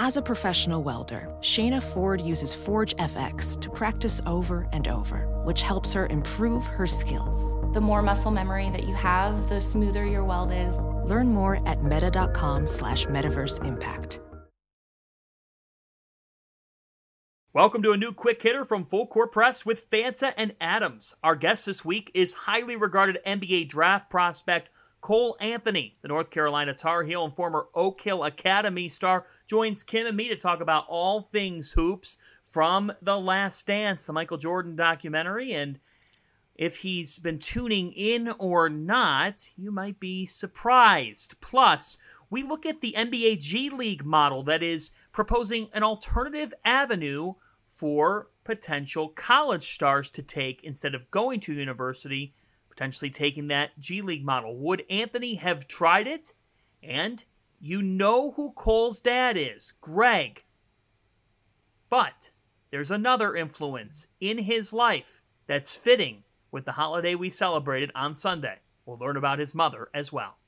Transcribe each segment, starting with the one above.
As a professional welder, Shayna Ford uses Forge FX to practice over and over, which helps her improve her skills. The more muscle memory that you have, the smoother your weld is. Learn more at meta.com slash metaverse impact. Welcome to a new quick hitter from Full Court Press with Fanta and Adams. Our guest this week is highly regarded NBA draft prospect Cole Anthony, the North Carolina Tar Heel and former Oak Hill Academy star, joins Kim and me to talk about all things hoops from The Last Dance, the Michael Jordan documentary. And if he's been tuning in or not, you might be surprised. Plus, we look at the NBA G League model that is proposing an alternative avenue for potential college stars to take instead of going to university, potentially taking that G League model. Would Anthony have tried it? And you know who Cole's dad is, Greg. But there's another influence in his life that's fitting with the holiday we celebrated on Sunday. We'll learn about his mother as well.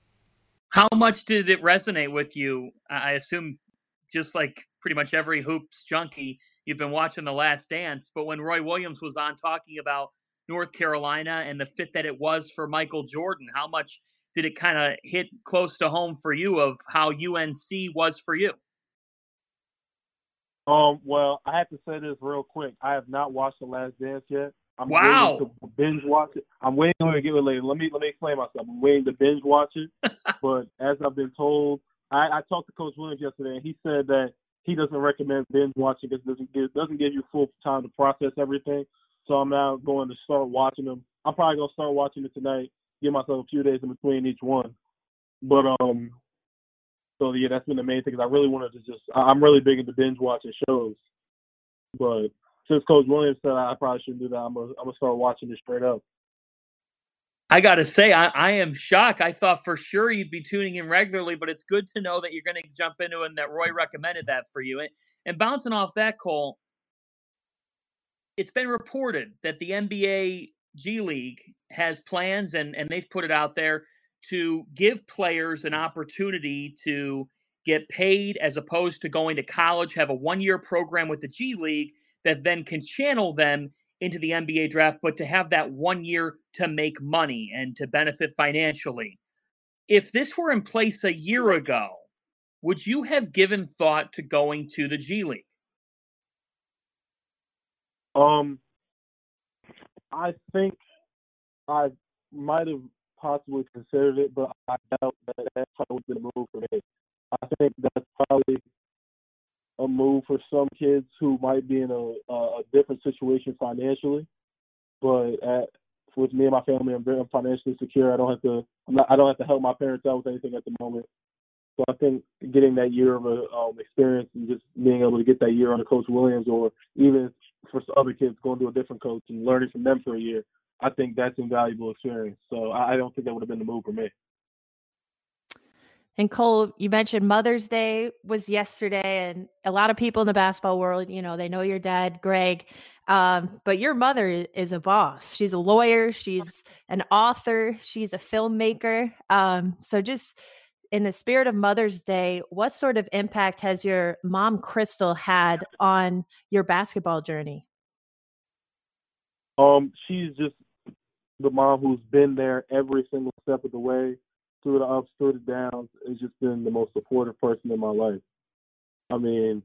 How much did it resonate with you? I assume just like pretty much every hoops junkie, you've been watching The Last Dance, but when Roy Williams was on talking about North Carolina and the fit that it was for Michael Jordan, how much did it kind of hit close to home for you of how UNC was for you? Um, well, I have to say this real quick. I have not watched The Last Dance yet. I'm wow. waiting to binge watch it. I'm waiting to get it later. Let me let me explain myself. I'm waiting to binge watch it. but as I've been told, I, I talked to Coach Williams yesterday, and he said that he doesn't recommend binge watching because it doesn't give, doesn't give you full time to process everything. So I'm now going to start watching them. I'm probably gonna start watching it tonight. Give myself a few days in between each one. But um, so yeah, that's been the main thing. Cause I really wanted to just. I'm really big into binge watching shows. But since Coach Williams said I probably shouldn't do that, I'm gonna I'm gonna start watching it straight up. I got to say, I, I am shocked. I thought for sure you'd be tuning in regularly, but it's good to know that you're to jump into it and that Roy recommended that for you. And, and bouncing off that, Cole, it's been reported that the NBA G League has plans, and, and they've put it out there to give players an opportunity to get paid as opposed to going to college, have a one year program with the G League that then can channel them into the NBA draft, but to have that one year to make money and to benefit financially. If this were in place a year ago, would you have given thought to going to the G League? Um, I think I might have possibly considered it, but I doubt that that's probably a move for me. I think that's probably a move for some kids who might be in a, a different situation financially. But at, with me and my family, I'm very financially secure. I don't have to. I'm not, I don't have to help my parents out with anything at the moment. So I think getting that year of a, um, experience and just being able to get that year under Coach Williams, or even for other kids going to a different coach and learning from them for a year, I think that's invaluable experience. So I, I don't think that would have been the move for me. And Cole, you mentioned Mother's Day was yesterday, and a lot of people in the basketball world, you know, they know your dad, Greg, um, but your mother is a boss. She's a lawyer, she's an author, she's a filmmaker. Um, so, just in the spirit of Mother's Day, what sort of impact has your mom, Crystal, had on your basketball journey? Um, she's just the mom who's been there every single step of the way through the ups, through the downs, has just been the most supportive person in my life. I mean,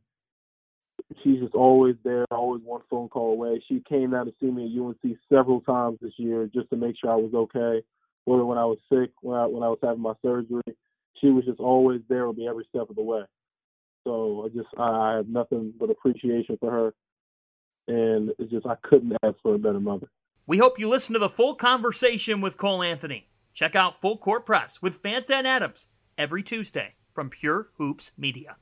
she's just always there, always one phone call away. She came down to see me at UNC several times this year just to make sure I was okay. Whether when I was sick, when I when I was having my surgery, she was just always there with me every step of the way. So I just I have nothing but appreciation for her, and it's just I couldn't ask for a better mother. We hope you listen to the full conversation with Cole Anthony. Check out Full Court Press with Fanta and Adams every Tuesday from Pure Hoops Media.